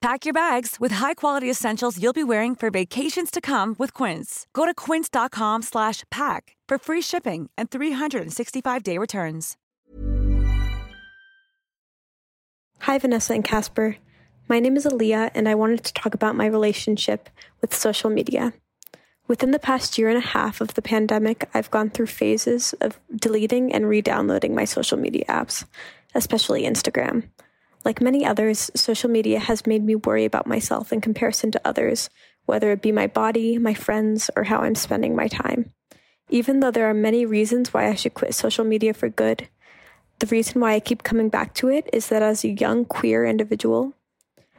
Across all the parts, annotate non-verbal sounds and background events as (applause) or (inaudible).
Pack your bags with high-quality essentials you'll be wearing for vacations to come with Quince. Go to quince.com slash pack for free shipping and 365-day returns. Hi Vanessa and Casper. My name is Aaliyah and I wanted to talk about my relationship with social media. Within the past year and a half of the pandemic, I've gone through phases of deleting and re-downloading my social media apps, especially Instagram. Like many others, social media has made me worry about myself in comparison to others, whether it be my body, my friends, or how I'm spending my time. Even though there are many reasons why I should quit social media for good, the reason why I keep coming back to it is that as a young queer individual,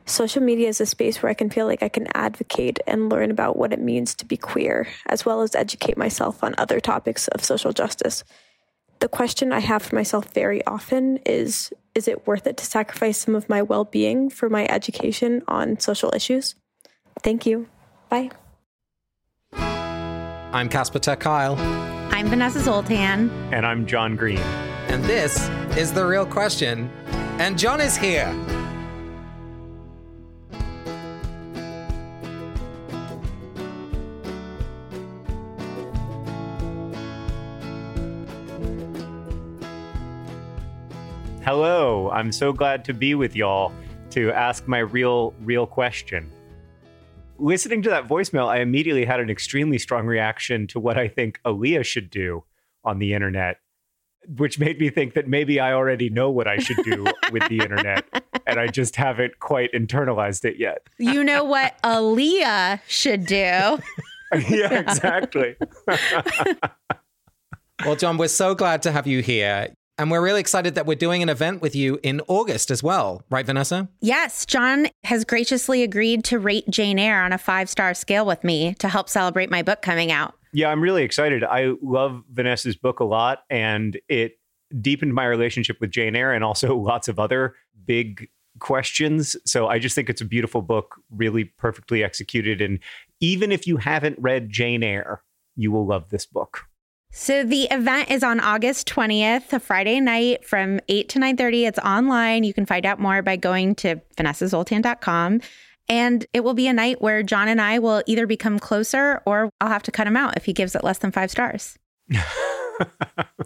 social media is a space where I can feel like I can advocate and learn about what it means to be queer, as well as educate myself on other topics of social justice. The question I have for myself very often is Is it worth it to sacrifice some of my well being for my education on social issues? Thank you. Bye. I'm Casper ter Kuile. I'm Vanessa Zoltan. And I'm John Green. And this is The Real Question. And John is here. Hello, I'm so glad to be with y'all to ask my real, real question. Listening to that voicemail, I immediately had an extremely strong reaction to what I think Aaliyah should do on the internet, which made me think that maybe I already know what I should do with the internet, and I just haven't quite internalized it yet. You know what Aaliyah should do? (laughs) yeah, exactly. (laughs) well, John, we're so glad to have you here. And we're really excited that we're doing an event with you in August as well, right, Vanessa? Yes. John has graciously agreed to rate Jane Eyre on a five star scale with me to help celebrate my book coming out. Yeah, I'm really excited. I love Vanessa's book a lot, and it deepened my relationship with Jane Eyre and also (laughs) lots of other big questions. So I just think it's a beautiful book, really perfectly executed. And even if you haven't read Jane Eyre, you will love this book. So the event is on August 20th, a Friday night from 8 to 9:30. It's online. You can find out more by going to vanessazoltan.com. And it will be a night where John and I will either become closer or I'll have to cut him out if he gives it less than 5 stars. (laughs)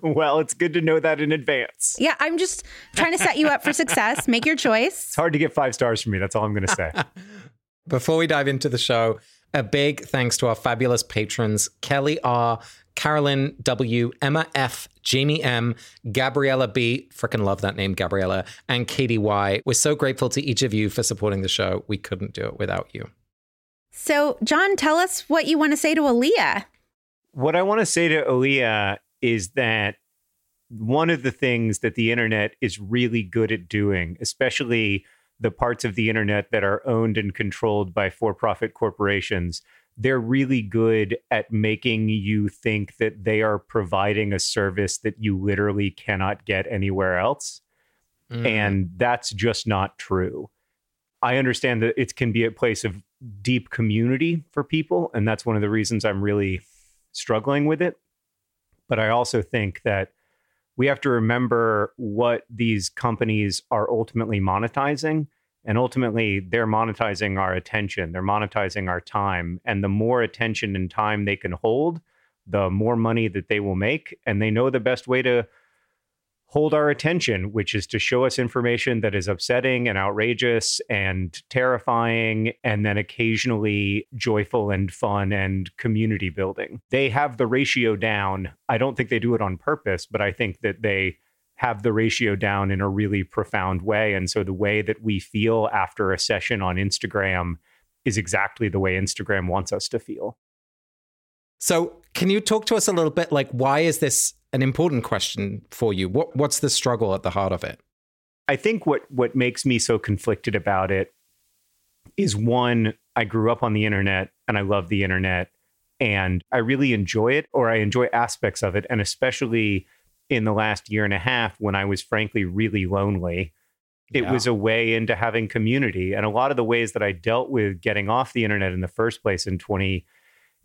well, it's good to know that in advance. Yeah, I'm just trying to set you up for success. Make your choice. It's hard to get 5 stars from me. That's all I'm going to say. (laughs) Before we dive into the show, a big thanks to our fabulous patrons, Kelly R., Carolyn W., Emma F., Jamie M., Gabriella B., freaking love that name, Gabriella, and Katie Y. We're so grateful to each of you for supporting the show. We couldn't do it without you. So, John, tell us what you want to say to Aaliyah. What I want to say to Aaliyah is that one of the things that the internet is really good at doing, especially the parts of the internet that are owned and controlled by for profit corporations, they're really good at making you think that they are providing a service that you literally cannot get anywhere else. Mm. And that's just not true. I understand that it can be a place of deep community for people. And that's one of the reasons I'm really struggling with it. But I also think that we have to remember what these companies are ultimately monetizing And ultimately, they're monetizing our attention, they're monetizing our time. And the more attention and time they can hold, the more money that they will make. And they know the best way to hold our attention, which is to show us information that is upsetting and outrageous and terrifying, and then occasionally joyful and fun and community building. They have the ratio down. I don't think they do it on purpose, but I think that they have the ratio down in a really profound way. And so the way that we feel after a session on Instagram is exactly the way Instagram wants us to feel. So, can you talk to us a little bit like why is this an important question for you? What what's the struggle at the heart of it? I think what what makes me so conflicted about it is one, I grew up on the internet and I love the internet and I really enjoy it or I enjoy aspects of it and especially in the last year and a half when I was frankly really lonely. It yeah. was a way into having community. And a lot of the ways that I dealt with getting off the internet in the first place in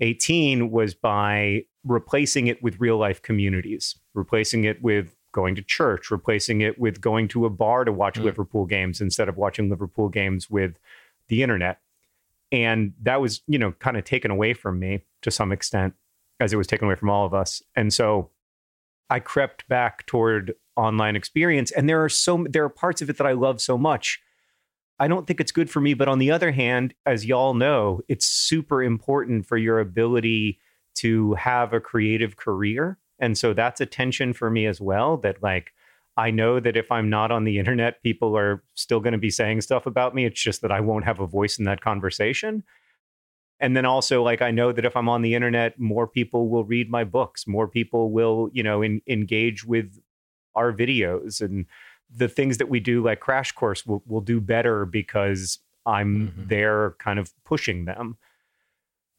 2018 was by replacing it with real life communities, replacing it with going to church, replacing it with going to a bar to watch mm. Liverpool games instead of watching Liverpool games with the internet. And that was, you know, kind of taken away from me to some extent, as it was taken away from all of us. And so I crept back toward online experience. And there are so there are parts of it that I love so much. I don't think it's good for me. But on the other hand, as y'all know, it's super important for your ability to have a creative career. And so that's a tension for me as well. That like I know that if I'm not on the internet, people are still going to be saying stuff about me. It's just that I won't have a voice in that conversation and then also like i know that if i'm on the internet more people will read my books more people will you know in, engage with our videos and the things that we do like crash course will, will do better because i'm mm-hmm. there kind of pushing them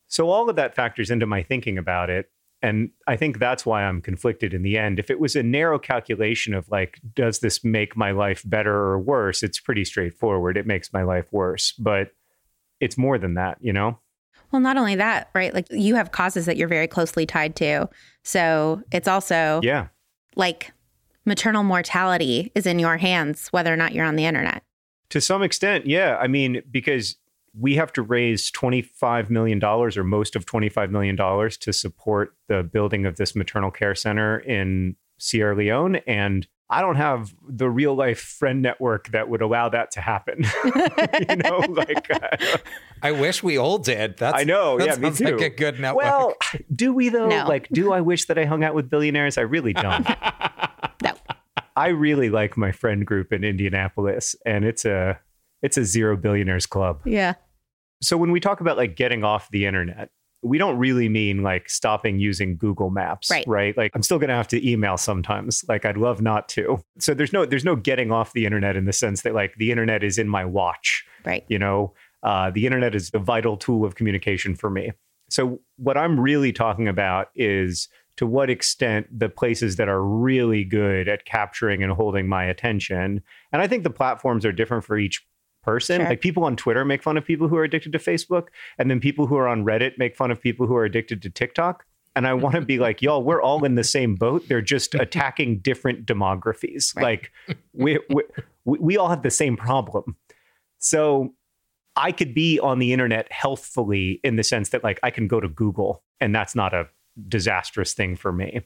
so all of that factors into my thinking about it and i think that's why i'm conflicted in the end if it was a narrow calculation of like does this make my life better or worse it's pretty straightforward it makes my life worse but it's more than that you know well, not only that, right? Like you have causes that you're very closely tied to. So it's also yeah, like maternal mortality is in your hands, whether or not you're on the internet. To some extent, yeah. I mean, because we have to raise $25 million or most of $25 million to support the building of this maternal care center in Sierra Leone. And I don't have the real life friend network that would allow that to happen. (laughs) you know, (laughs) like uh, I wish we all did. That's I know. That yeah, me too. Like a good network. Well, do we though? No. Like, do I wish that I hung out with billionaires? I really don't. (laughs) I really like my friend group in Indianapolis, and it's a it's a zero billionaires club. Yeah. So when we talk about like getting off the internet, we don't really mean like stopping using Google Maps, right? right? Like I'm still going to have to email sometimes. Like I'd love not to. So there's no there's no getting off the internet in the sense that like the internet is in my watch, right? You know, uh, the internet is a vital tool of communication for me. So what I'm really talking about is to what extent the places that are really good at capturing and holding my attention. And I think the platforms are different for each person. Sure. Like people on Twitter make fun of people who are addicted to Facebook, and then people who are on Reddit make fun of people who are addicted to TikTok. And I want to be (laughs) like, y'all, we're all in the same boat. They're just attacking different demographies. Right. Like we, we we all have the same problem. So I could be on the internet healthfully in the sense that like I can go to Google and that's not a disastrous thing for me.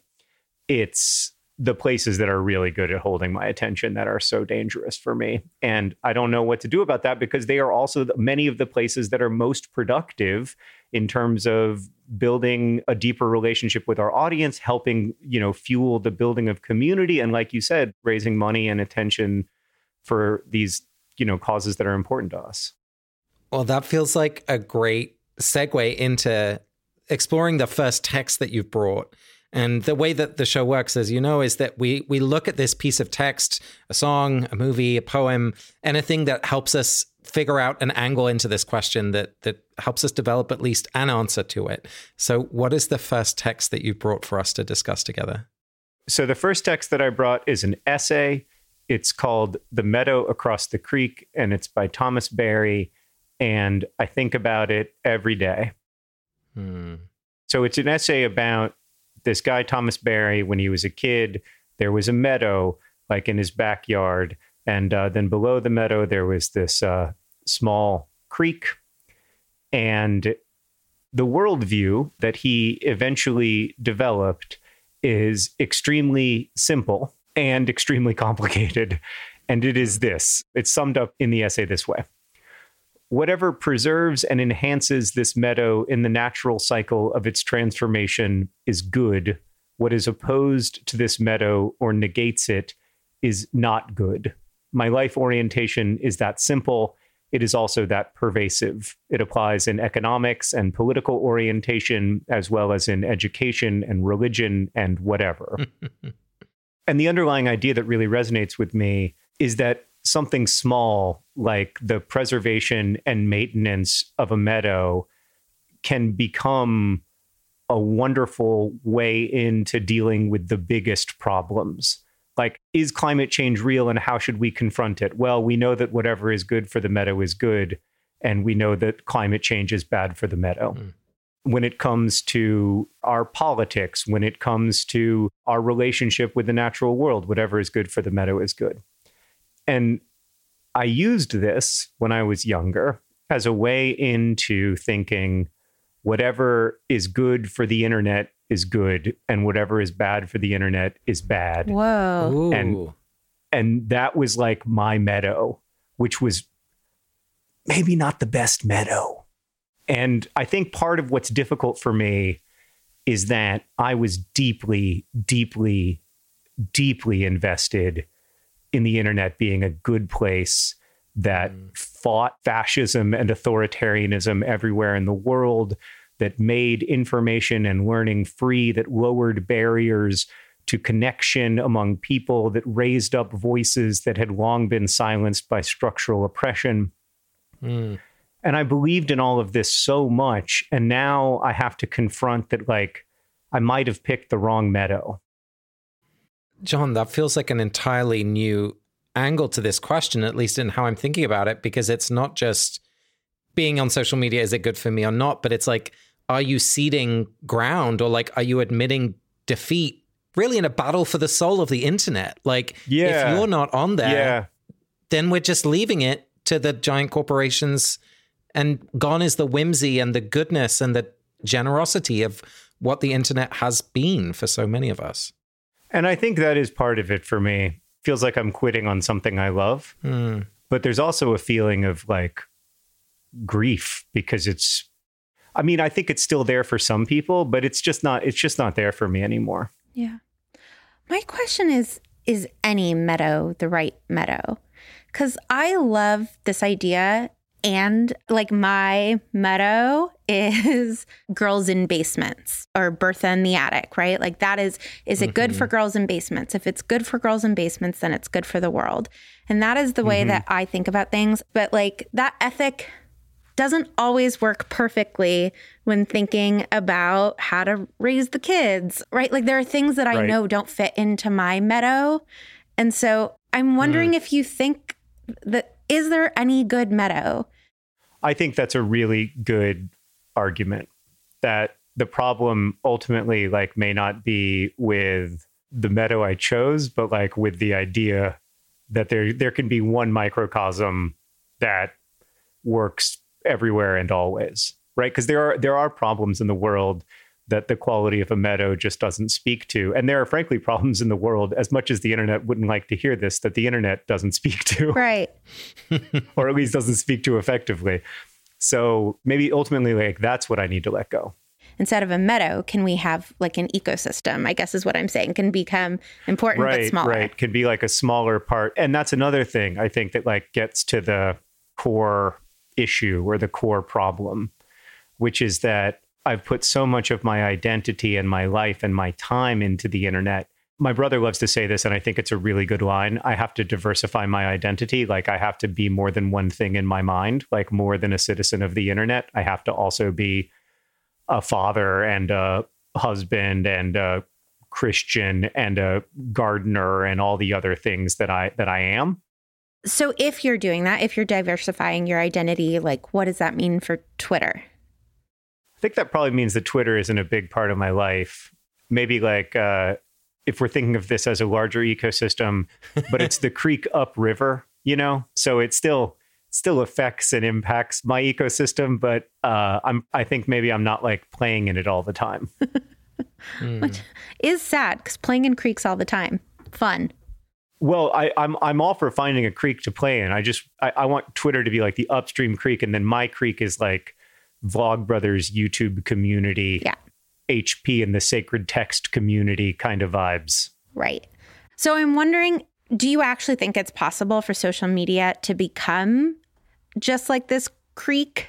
It's the places that are really good at holding my attention that are so dangerous for me. And I don't know what to do about that because they are also many of the places that are most productive in terms of building a deeper relationship with our audience, helping, you know, fuel the building of community and like you said, raising money and attention for these, you know, causes that are important to us. Well, that feels like a great segue into exploring the first text that you've brought and the way that the show works, as you know, is that we we look at this piece of text, a song, a movie, a poem, anything that helps us figure out an angle into this question that that helps us develop at least an answer to it. So, what is the first text that you brought for us to discuss together? So, the first text that I brought is an essay. It's called "The Meadow Across the Creek," and it's by Thomas Berry. And I think about it every day. Hmm. So, it's an essay about this guy Thomas Berry when he was a kid there was a meadow like in his backyard And uh, then below the meadow, there was this uh, small creek. And the worldview that he eventually developed is extremely simple and (laughs) extremely complicated. And it is this it's summed up in the essay this way Whatever preserves and enhances this meadow in the natural cycle of its transformation is good. What is opposed to this meadow or negates it is not good. My life orientation is that simple. It is also that pervasive. It applies in economics and political orientation, as well as in education and religion and whatever. (laughs) and the underlying idea that really resonates with me is that something small like the preservation and maintenance of a meadow can become a wonderful way into dealing with the biggest problems. Like, is climate change real and how should we confront it? Well, we know that whatever is good for the meadow is good, and we know that climate change is bad for the meadow. Mm. When it comes to our politics, when it comes to our relationship with the natural world, whatever is good for the meadow is good. And I used this when I was younger as a way into thinking whatever is good for the internet is good and whatever is bad for the internet is bad. Whoa. Ooh. And and that was like my meadow, which was maybe not the best meadow. And I think part of what's difficult for me is that I was deeply, deeply, deeply invested in the internet being a good place that mm. fought fascism and authoritarianism everywhere in the world, that made information and learning free, that lowered barriers to connection among people, that raised up voices that had long been silenced by structural oppression. Mm. And I believed in all of this so much. And now I have to confront that, like, I might have picked the wrong meadow. John, that feels like an entirely new angle to this question, at least in how I'm thinking about it, because it's not just being on social media, is it good for me or not? But it's like, are you ceding ground or like, are you admitting defeat really in a battle for the soul of the internet? Like, yeah. if you're not on there, yeah. then we're just leaving it to the giant corporations and gone is the whimsy and the goodness and the generosity of what the internet has been for so many of us. And I think that is part of it for me. Feels like I'm quitting on something I love. Mm. But there's also a feeling of like grief because it's I mean, I think it's still there for some people, but it's just not it's just not there for me anymore. Yeah. My question is is any meadow the right meadow? Cuz I love this idea and like my motto is (laughs) girls in basements or Bertha in the attic, right? Like that is, is it mm-hmm. good for mm-hmm. girls in basements? If it's good for girls in basements, then it's good for the world. And that is the way mm-hmm. that I think about things. But like that ethic doesn't always work perfectly when thinking about how to raise the kids, right? Like there are things that I right. know don't fit into my meadow. And so I'm wondering mm. if you think that is there any good meadow I think that's a really good argument that the problem ultimately like may not be with the meadow I chose, but like with the idea that there there can be one microcosm that works everywhere and always, right? Because there are there are problems in the world that the quality of a meadow just doesn't speak to. And there are frankly problems in the world, as much as the internet wouldn't like to hear this, that the internet doesn't speak to. (laughs) Right. or at least doesn't speak to effectively. So maybe ultimately, like, that's what I need to let go. Instead of a meadow, can we have like an ecosystem? I guess is what I'm saying. Can become important right, but smaller. Right. Can be like a smaller part. And that's another thing I think that like gets to the core issue or the core problem, which is that I've put so much of my identity and my life and my time into the internet. My brother loves to say this, and I think it's a really good line. I have to diversify my identity. Like, I have to be more than one thing in my mind, like more than a citizen of the internet. I have to also be a father and a husband and a Christian and a gardener and all the other things that I that I am. So if you're doing that, if you're diversifying your identity, like what does that mean for Twitter? I think that probably means that Twitter isn't a big part of my life. Maybe like uh, if we're thinking of this as a larger ecosystem, but it's the (laughs) creek upriver, you know? So it still still affects and impacts my ecosystem, but uh, I'm I think maybe I'm not like playing in it all the time. mm. (laughs) Which is sad because playing in creeks all the time. Fun. Well, I, am I'm, I'm all for finding a creek to play in. I just I, I want Twitter to be like the upstream creek, and then my creek is like Vlogbrothers YouTube community. Yeah. HP and the sacred text community kind of vibes. Right. So I'm wondering do you actually think it's possible for social media to become just like this creek?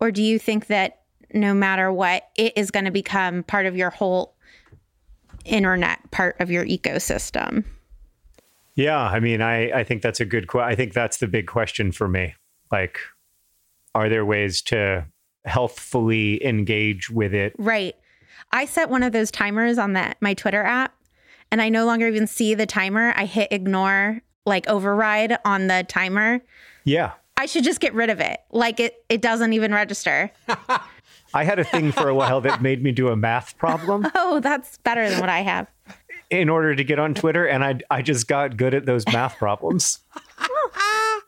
Or do you think that no matter what, it is going to become part of your whole internet, part of your ecosystem? Yeah, I mean, I, I think that's a good question. I think that's the big question for me. Like, are there ways to healthfully engage with it. Right. I set one of those timers on that my Twitter app and I no longer even see the timer. I hit ignore like override on the timer. Yeah. I should just get rid of it. Like it it doesn't even register. (laughs) I had a thing for a while that made me do a math problem. (laughs) Oh, that's better than what I have. In order to get on Twitter and I I just got good at those math problems. (laughs)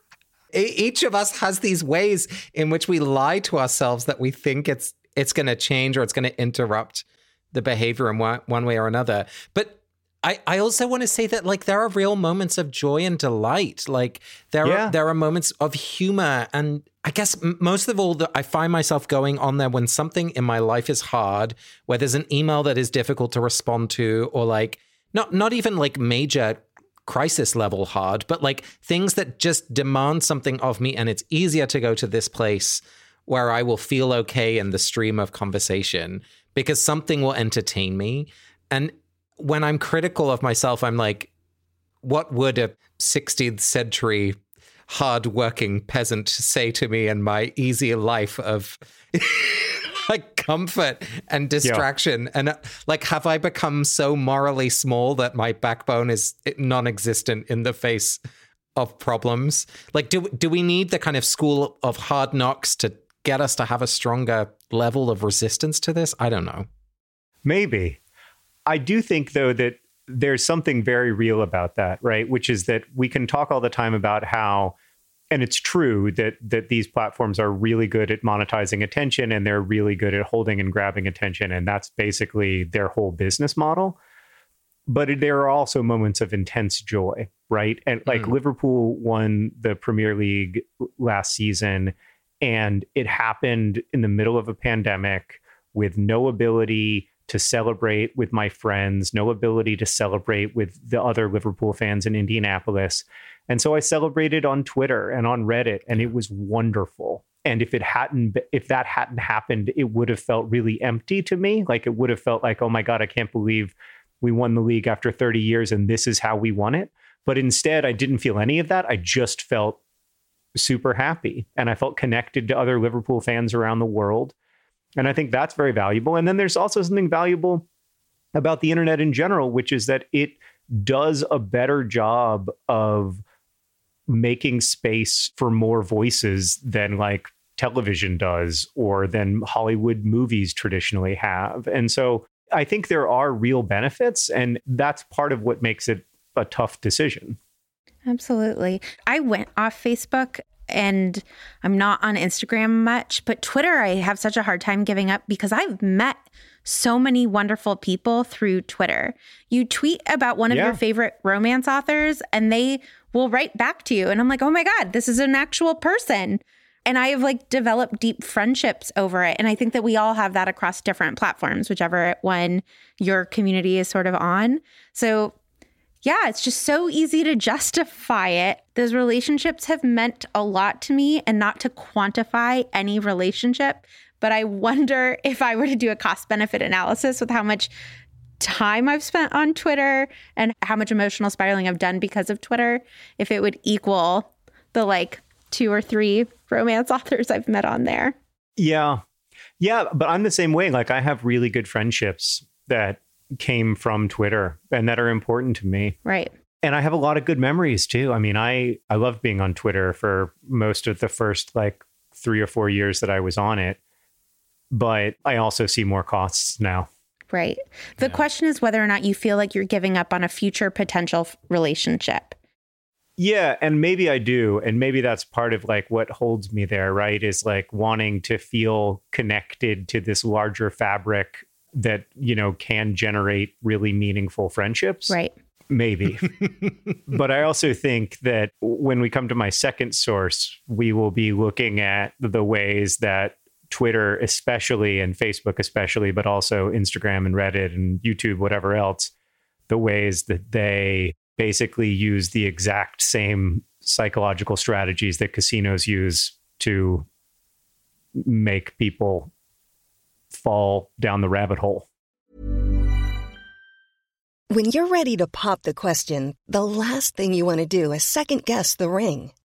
each of us has these ways in which we lie to ourselves that we think it's it's going to change or it's going to interrupt the behavior in one, one way or another. But I, I also want to say that like there are real moments of joy and delight. Like there yeah. are there are moments of humor and I guess most of all that I find myself going on there when something in my life is hard, where there's an email that is difficult to respond to or like not not even like major crisis level hard, but like things that just demand something of me. And it's easier to go to this place where I will feel okay in the stream of conversation because something will entertain me. And when I'm critical of myself, I'm like, what would a 16th century hardworking peasant say to me in my easy life of (laughs) like comfort and distraction. Yeah. And uh, like, have I become so morally small that my backbone is non-existent in the face of problems? Like, do do we need the kind of school of hard knocks to get us to have a stronger level of resistance to this? I don't know. Maybe. I do think though that there's something very real about that, right? Which is that we can talk all the time about how and it's true that that these platforms are really good at monetizing attention and they're really good at holding and grabbing attention and that's basically their whole business model. But there are also moments of intense joy right? And like mm. liverpool won the premier league last season and it happened in the middle of a pandemic with no ability to celebrate with my friends no ability to celebrate with the other liverpool fans in indianapolis and so I celebrated on Twitter and on Reddit, and it was wonderful. And if it hadn't, if that hadn't happened, it would have felt really empty to me. Like it would have felt like, oh my God, I can't believe we won the league after 30 years and this is how we won it. But instead, I didn't feel any of that. I just felt super happy and I felt connected to other Liverpool fans around the world. And I think that's very valuable. And then there's also something valuable about the internet in general, which is that it does a better job of making space for more voices than like television does or than Hollywood movies traditionally have. And so I think there are real benefits, and that's part of what makes it a tough decision. Absolutely. I went off Facebook and I'm not on Instagram much, but Twitter, I have such a hard time giving up because I've met so many wonderful people through Twitter. You tweet about one of yeah. your favorite romance authors, and they will write back to you. And I'm like, oh my God, this is an actual person. And I have like developed deep friendships over it. And I think that we all have that across different platforms, whichever one your community is sort of on. So, yeah, it's just so easy to justify it. Those relationships have meant a lot to me and not to quantify any relationship. But I wonder (laughs) if I were to do a cost benefit analysis with how much time I've spent on Twitter and how much emotional spiraling I've done because of Twitter, if it would equal the like two or three romance (laughs) authors I've met on there. Yeah. Yeah. But I'm the same way. Like I have really good friendships that came from Twitter and that are important to me. Right. And I have a lot of good memories too. I mean, I I love being on Twitter for most of the first like 3 or 4 years that I was on it. But I also see more costs now. Right. The yeah. question is whether or not you feel like you're giving up on a future potential relationship. Yeah, and maybe I do. And maybe that's part of like what holds me there, right? Is like wanting to feel connected to this larger fabric that, you know, can generate really meaningful friendships. Right. Maybe. (laughs) but I also think that when we come to my second source, we will be looking at the ways that Twitter, especially, and Facebook, especially, but also Instagram and Reddit and YouTube, whatever else, the ways that they basically use the exact same psychological strategies that casinos use to make people fall down the rabbit hole. When you're ready to pop the question, the last thing you want to do is second guess the ring.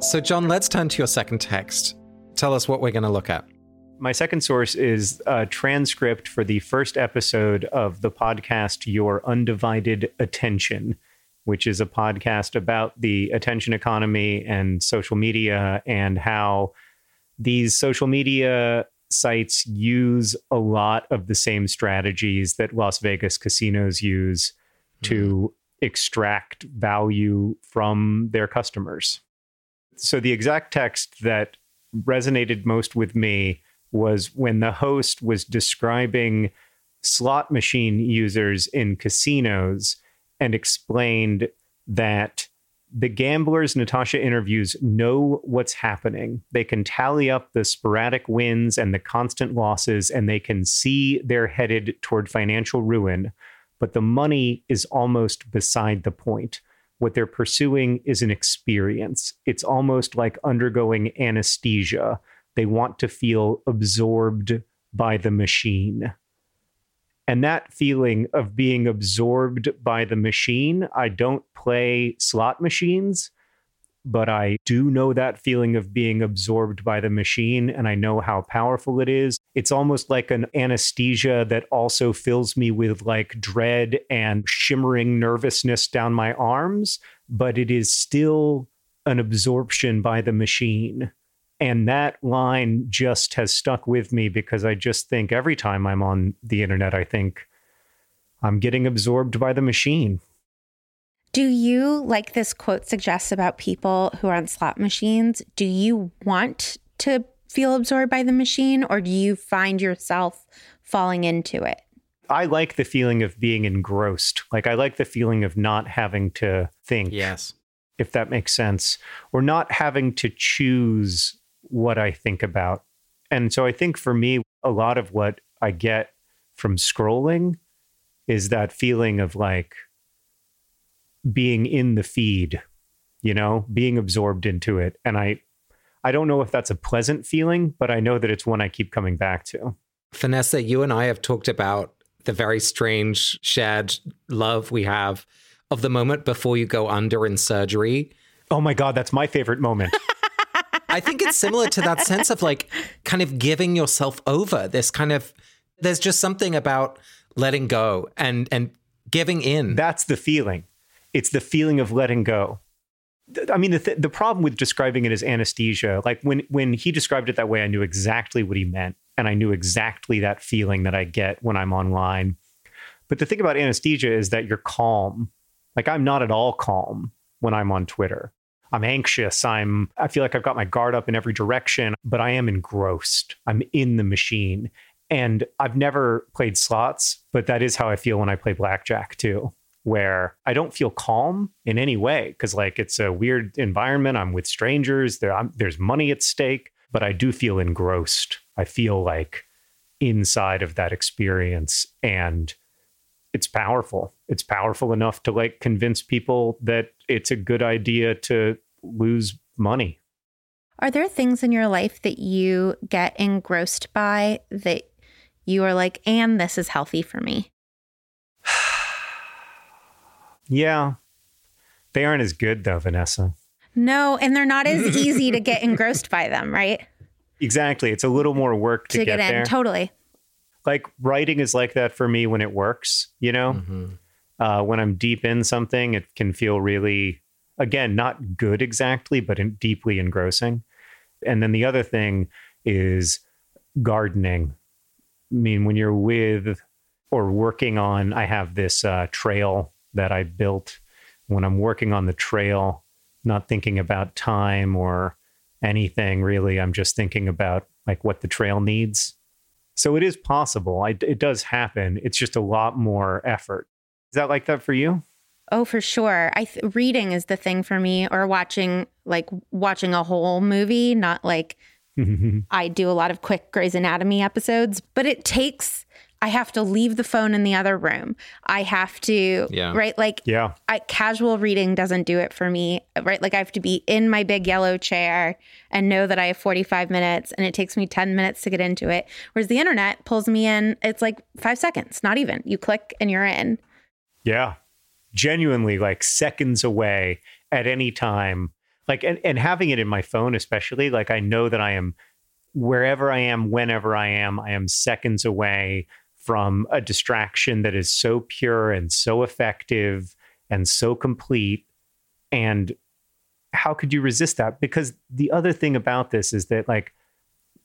So, John, let's turn to your second text. Tell us what we're going to look at. My second source is a transcript for the first episode of the podcast Your Undivided Attention, which is a podcast about the attention economy and social media and how these social media sites use a lot of the same strategies that Las Vegas casinos use mm. to extract value from their customers so the exact text that resonated most with me was when the host was describing slot machine users in casinos and explained that the gamblers Natasha interviews know what's happening. They can tally up the sporadic wins and the constant losses, and they can see they're headed toward financial ruin. But the money is almost beside the point. What they're pursuing is an experience. It's almost like undergoing anesthesia. They want to feel absorbed by the machine. And that feeling of being absorbed by the machine, I don't play slot machines, but I do know that feeling of being absorbed by the machine and I know how powerful it is. It's almost like an anesthesia that also fills me with like dread and shimmering nervousness down my arms, but it is still an absorption by the machine. And that line just has stuck with me because I just think every time I'm on the internet, I think I'm getting absorbed by the machine. Do you, like this quote suggests about people who are on slot machines, do you want to feel absorbed by the machine or do you find yourself falling into it? I like the feeling of being engrossed. Like, I like the feeling of not having to think. Yes. If that makes sense, or not having to choose what I think about. And so I think for me, a lot of what I get from scrolling is that feeling of like, being in the feed you know, being absorbed into it. And I I don't know if that's a pleasant feeling, but I know that it's one I keep coming back to. Vanessa, you and I have talked about the very strange shared love we have of the moment before you go under in surgery. Oh my God, that's my favorite moment. (laughs) I think it's similar to that sense of like kind of giving yourself over. This kind of there's just something about letting go and and giving in. That's the feeling. It's the feeling of letting go. I mean, the th- the problem with describing it as anesthesia, like when when he described it that way, I knew exactly what he meant, and I knew exactly that feeling that I get when I'm online. But the thing about anesthesia is that you're calm. Like I'm not at all calm when I'm on Twitter. I'm anxious. I'm I feel like I've got my guard up in every direction, but I am engrossed. I'm in the machine. And I've never played slots, but that is how I feel when I play blackjack too, where I don't feel calm in any way because like it's a weird environment. I'm with strangers. There, I'm, there's money at stake, but I do feel engrossed. I feel like inside of that experience, and it's powerful. It's powerful enough to like convince people that it's a good idea to lose money. Are there things in your life that you get engrossed by that you are like, and this is healthy for me? (sighs) yeah. They aren't as good though, Vanessa. No, and they're not as (laughs) easy to get engrossed by them, right? Exactly. It's a little more work to, to get, get, in. there. Totally. Like writing is like that for me when it works, you know? Mm-hmm. Uh, when I'm deep in something, it can feel really, again, not good exactly, but in, deeply engrossing. And then the other thing is gardening. I mean, when you're with or working on, I have this uh, trail that I built. When I'm working on the trail, not thinking about time or anything really, I'm just thinking about like what the trail needs. So it is possible. I, it does happen. It's just a lot more effort. Is that like that for you? Oh, for sure. I th- reading is the thing for me, or watching like watching a whole movie, not like (laughs) I do a lot of quick Grey's Anatomy episodes, but it takes. I have to leave the phone in the other room. I have to, Yeah. right? Like, Yeah. I, casual reading doesn't do it for me, right? Like, I have to be in my big yellow chair and know that I have 45 minutes and it takes me 10 minutes to get into it. Whereas the internet pulls me in, it's like five seconds, not even. You click and you're in. Yeah. Genuinely like seconds away at any time. Like and, and having it in my phone especially, like I know that I am wherever I am, whenever I am, I am seconds away from a distraction that is so pure and so effective and so complete. And how could you resist that? Because the other thing about this is that like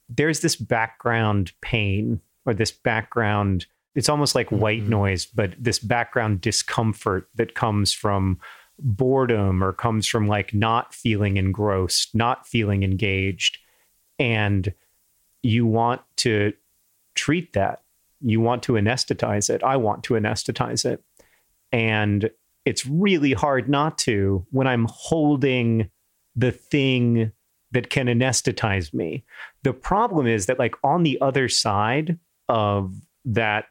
there's this background pain or this background it's almost like white Mhm. noise but this background discomfort that comes from boredom or comes from like not feeling engrossed not feeling engaged and you want to treat that. You want to anesthetize it. I want to anesthetize it. And it's really hard not to when i'm holding the thing that can anesthetize me. The problem is that like on the other side of that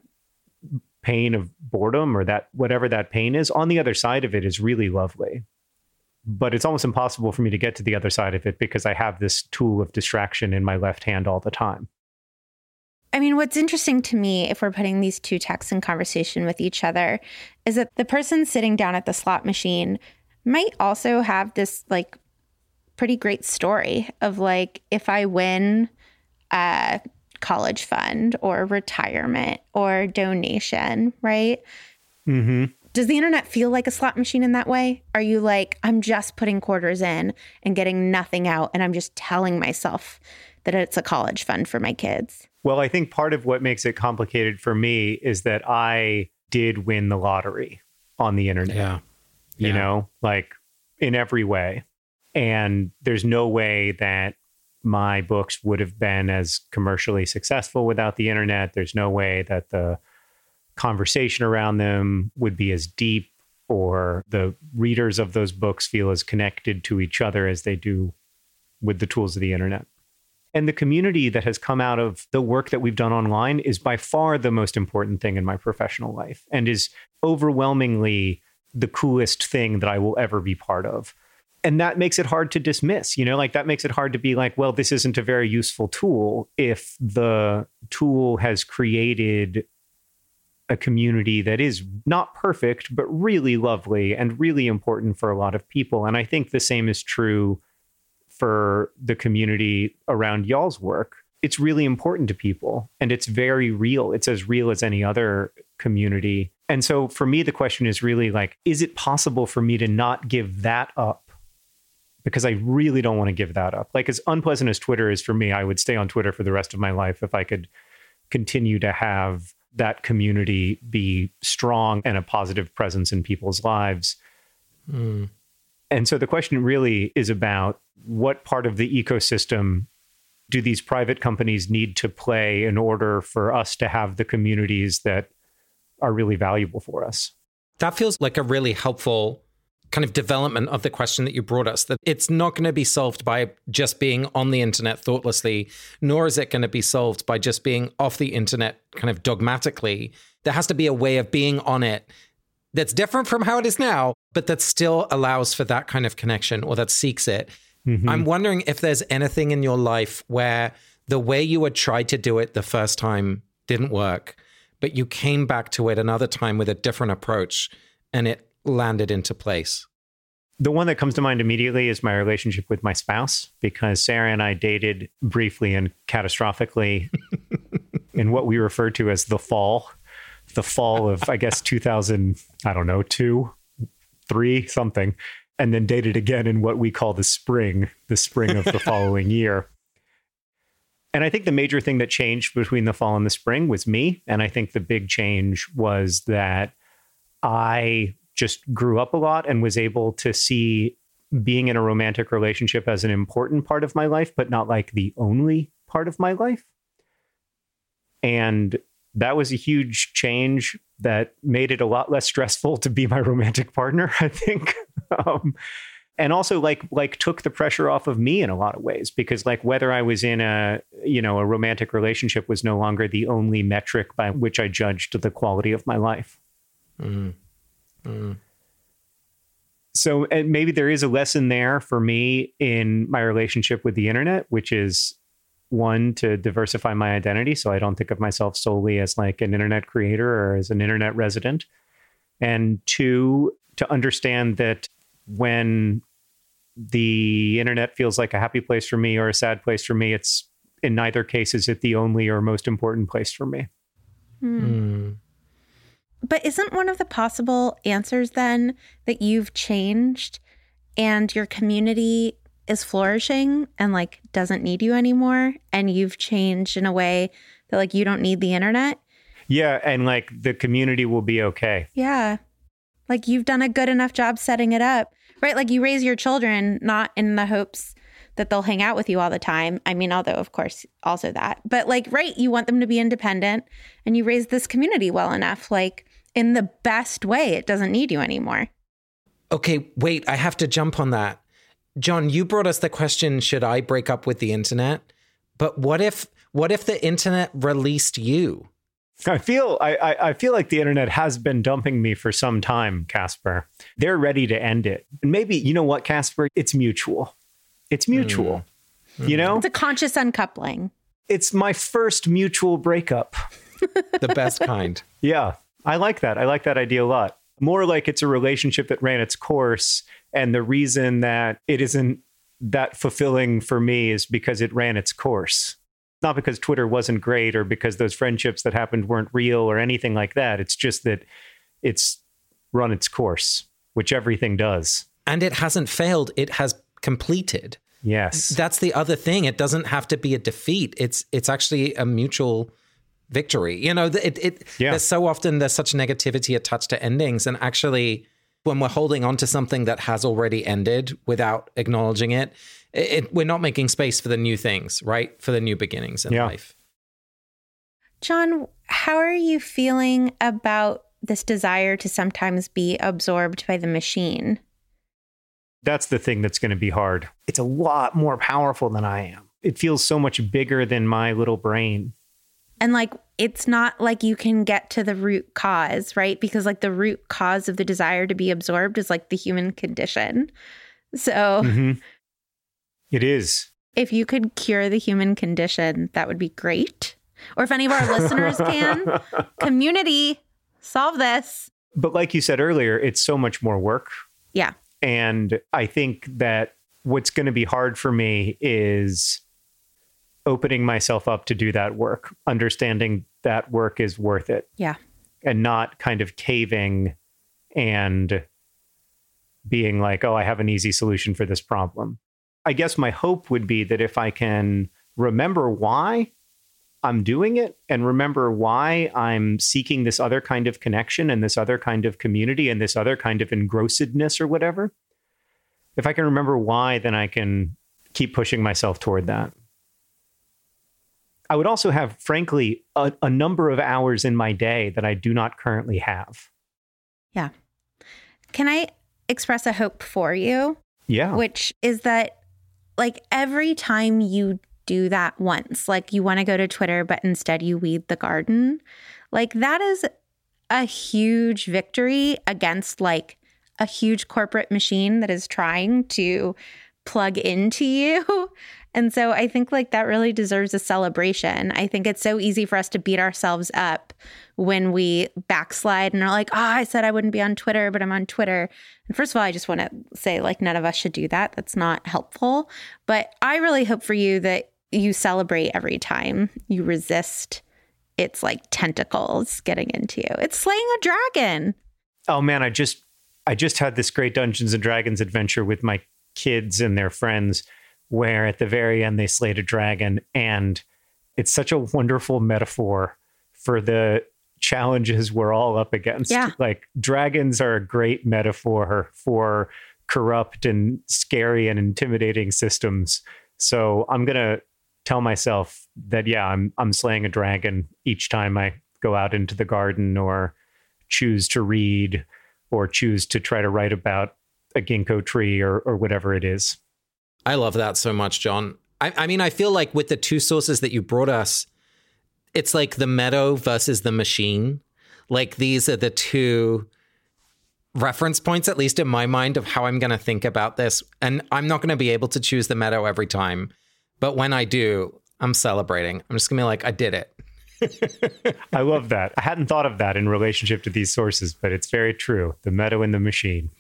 pain of boredom or that whatever that pain is on the other side of it is really lovely. But it's almost impossible for me to get to the other side of it because i have this tool of distraction in my left hand all the time. I mean, what's interesting to me, if we're putting these two texts in conversation with each other, is that the person sitting down at the slot machine might also have this like pretty great story of like, if I win a college fund or retirement or donation, right? mm-hmm. Does the internet feel like a slot machine in that way? Are you like, I'm just putting quarters in and getting nothing out, and I'm just telling myself that it's a college fund for my kids? Well, I think part of what makes it complicated for me is that I did win the lottery on the internet. Yeah. You Yeah. know, like in every way. And there's no way that my books would have been as commercially successful without the internet. There's no way that the conversation around them would be as deep or the readers of those books feel as connected to each other as they do with the tools of the internet. And the community that has come out of the work that we've done online is by far the most important thing in my professional life and is overwhelmingly the coolest thing that I will ever be part of. And that makes it hard to dismiss you know like that makes it hard to be like well this isn't a very useful tool if the tool has created a community that is not perfect but really lovely and really important for a lot of people. And i think the same is true for the community around y'all's work. It's really important to people and it's very real. It's as real as any other community. And so for me the question is really like is it possible for me to not give that up because I really don't want to give that up. Like as unpleasant as Twitter is for me, I would stay on Twitter for the rest of my life if I could continue to have that community be strong and a positive presence in people's lives. Mm. And so the question really is about what part of the ecosystem do these private companies need to play in order for us to have the communities that are really valuable for us? That feels like a really helpful kind of development of the question that you brought us that it's not going to be solved by just being on the internet thoughtlessly, nor is it going to be solved by just being off the internet kind of dogmatically. There has to be a way of being on it that's different from how it is now, but that still allows for that kind of connection or that seeks it. Mm-hmm. I'm wondering if there's anything in your life where the way you had tried to do it the first time didn't work, but you came back to it another time with a different approach and it landed into place? The one that comes to mind immediately is my relationship with my spouse, because Sarah and I dated briefly and catastrophically (laughs) in what we refer to as the fall, the fall of, I guess, 2000, I don't know, two, three, something, and then dated again in what we call the spring, the spring of the (laughs) following year. And I think the major thing that changed between the fall and the spring was me. And I think the big change was that I just grew up a lot and was able to see being in a romantic relationship as an important part of my life, but not like the only part of my life. And that was a huge change that made it a lot less stressful to be my romantic partner, (laughs) I think. um, and also like like took the pressure off of me in a lot of ways because like whether I was in a you know a romantic relationship was no longer the only metric by which I judged the quality of my life. Mm. Mm. So maybe there is a lesson there for me in my relationship with the internet, which is one to diversify my identity so I don't think of myself solely as like an internet creator or as an internet resident. And two, to understand that when the internet feels like a happy place for me or a sad place for me, it's in neither case is it the only or most important place for me. Mm. But isn't one of the possible answers then that you've changed and your community is flourishing and like doesn't need you anymore and you've changed in a way that like you don't need the internet? Yeah, and like the community will be okay. Yeah. Like you've done a good enough job setting it up. Right? Like you raise your children not in the hopes that they'll hang out with you all the time. I mean, although of course also that. But like right, you want them to be independent and you raise this community well enough like in the best way. It doesn't need you anymore. Okay, wait, I have to jump on that. John, you brought us the question should I break up with the internet? But what if what if the internet released you? I feel I, I feel like the internet has been dumping me for some time, Casper. They're ready to end it. And maybe you know what, Casper? It's mutual. It's mutual. Mm. You know? It's a conscious uncoupling. It's my first mutual breakup. (laughs) the best kind. Yeah. I like that. I like that idea a lot. More like it's a relationship that ran its course. And the reason that it isn't that fulfilling for me is because it ran its course. Not because Twitter wasn't great or because those friendships that happened weren't real or anything like that. It's just that it's run its course, which everything does. And it hasn't failed, it has completed. Yes. That's the other thing. It doesn't have to be a defeat. It's it's actually a mutual victory. You know, it, it yeah. there's so often there's such negativity attached to endings, and actually, when we're holding on to something that has already ended without acknowledging it, it, we're not making space for the new things, right? For the new beginnings in yeah. life. John, how are you feeling about this desire to sometimes be absorbed by the machine? That's the thing that's going to be hard. It's a lot more powerful than I am. It feels so much bigger than my little brain. And like, it's not like you can get to the root cause, right? Because like the root cause of the desire to be absorbed is like the human condition. So Mhm. It is. if you could cure the human condition, that would be great. Or if any of our listeners can, (laughs) community, solve this. But like you said earlier, it's so much more work. Yeah. And I think that what's going to be hard for me is opening myself up to do that work, understanding that work is worth it Yeah. and not kind of caving and being like, oh, I have an easy solution for this problem. I guess my hope would be that if I can remember why I'm doing it and remember why I'm seeking this other kind of connection and this other kind of community and this other kind of engrossedness or whatever, if I can remember why, then I can keep pushing myself toward that. I would also have, frankly, a, a number of hours in my day that I do not currently have. Yeah. Can I express a hope for you? Yeah. Which is that, like, every time you do that once, like you want to go to Twitter, but instead you weed the garden, like, that is a huge victory against, like, a huge corporate machine that is trying to plug into you. (laughs) And so I think like that really deserves a celebration. I think it's so easy for us to beat ourselves up when we backslide and are like, oh, I said I wouldn't be on Twitter, but I'm on Twitter. And first of all, I just want to say like none of us should do that. That's not helpful. But I really hope for you that you celebrate every time you resist its like tentacles getting into you. It's slaying a dragon. oh man, I just I just had this great Dungeons and Dragons adventure with my kids and their friends where at the very end they slayed a dragon and it's such a wonderful metaphor for the challenges we're all up against. Yeah. Like dragons are a great metaphor for corrupt and scary and intimidating systems. So I'm going to tell myself that yeah, I'm I'm slaying a dragon each time I go out into the garden or choose to read or choose to try to write about a ginkgo tree or or whatever it is. I love that so much, John. I, I mean, I feel like with the two sources that you brought us, it's like the meadow versus the machine. Like these are the two reference points, at least in my mind, of how I'm going to think about this. And I'm not going to be able to choose the meadow every time. But when I do, I'm celebrating. I'm just going to be like, I did it. (laughs) I love that. I hadn't thought of that in relationship to these sources, but it's very true. The meadow and the machine.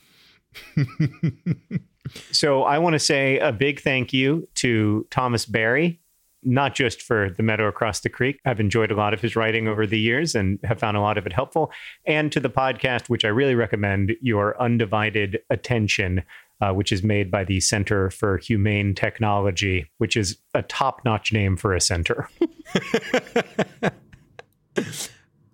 (laughs) so I want to say a big thank you to Thomas Berry, not just for The Meadow Across the Creek. I've enjoyed a lot of his writing over the years and have found a lot of it helpful. And to the podcast, which I really recommend, Your Undivided Attention, uh, which is made by the Center for Humane Technology, which is a top notch name for a center. (laughs)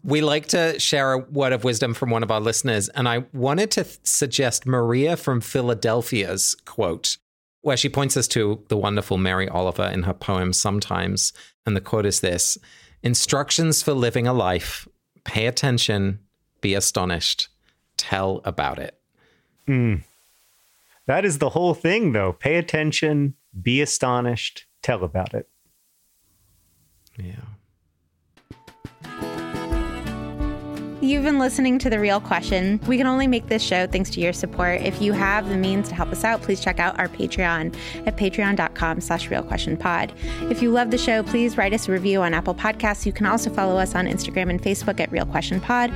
We like to share a word of wisdom from one of our listeners, and I wanted to th- suggest Maria from Philadelphia's quote, where she points us to the wonderful Mary Oliver in her poem Sometimes. And the quote is this Instructions for living a life. Pay attention, be astonished, tell about it. Hmm. That is the whole thing, though. Pay attention, be astonished, tell about it. Yeah. You've been listening to The Real Question. We can only make this show thanks to your support. If you have the means to help us out, please check out our Patreon at patreon.com slash realquestionpod. If you love the show, please write us a review on Apple Podcasts. You can also follow us on Instagram and Facebook at Real Question Pod.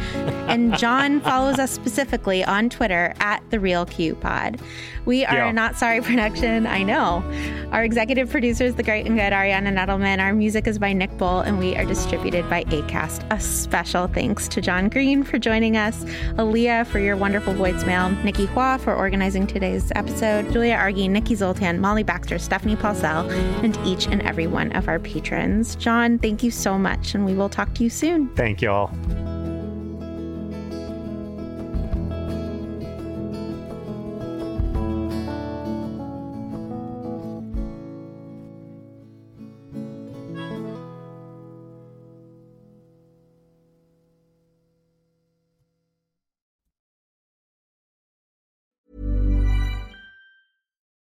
And (laughs) John follows us specifically on Twitter at The Real Q Pod. We are Yeah. a Not Sorry production, I know. Our executive producer is the great and good Ariana Nettleman. Our music is by Nick Bull, and we are distributed by ACAST. A special thanks to John Green for joining us, Aaliyah for your wonderful voicemail, Nikki Hua for organizing today's episode, Julia Argy, Nikki Zoltan, Molly Baxter, Stephanie Paulsell, and each and every one of our patrons. John, thank you so much, and we will talk to you soon. Thank you all.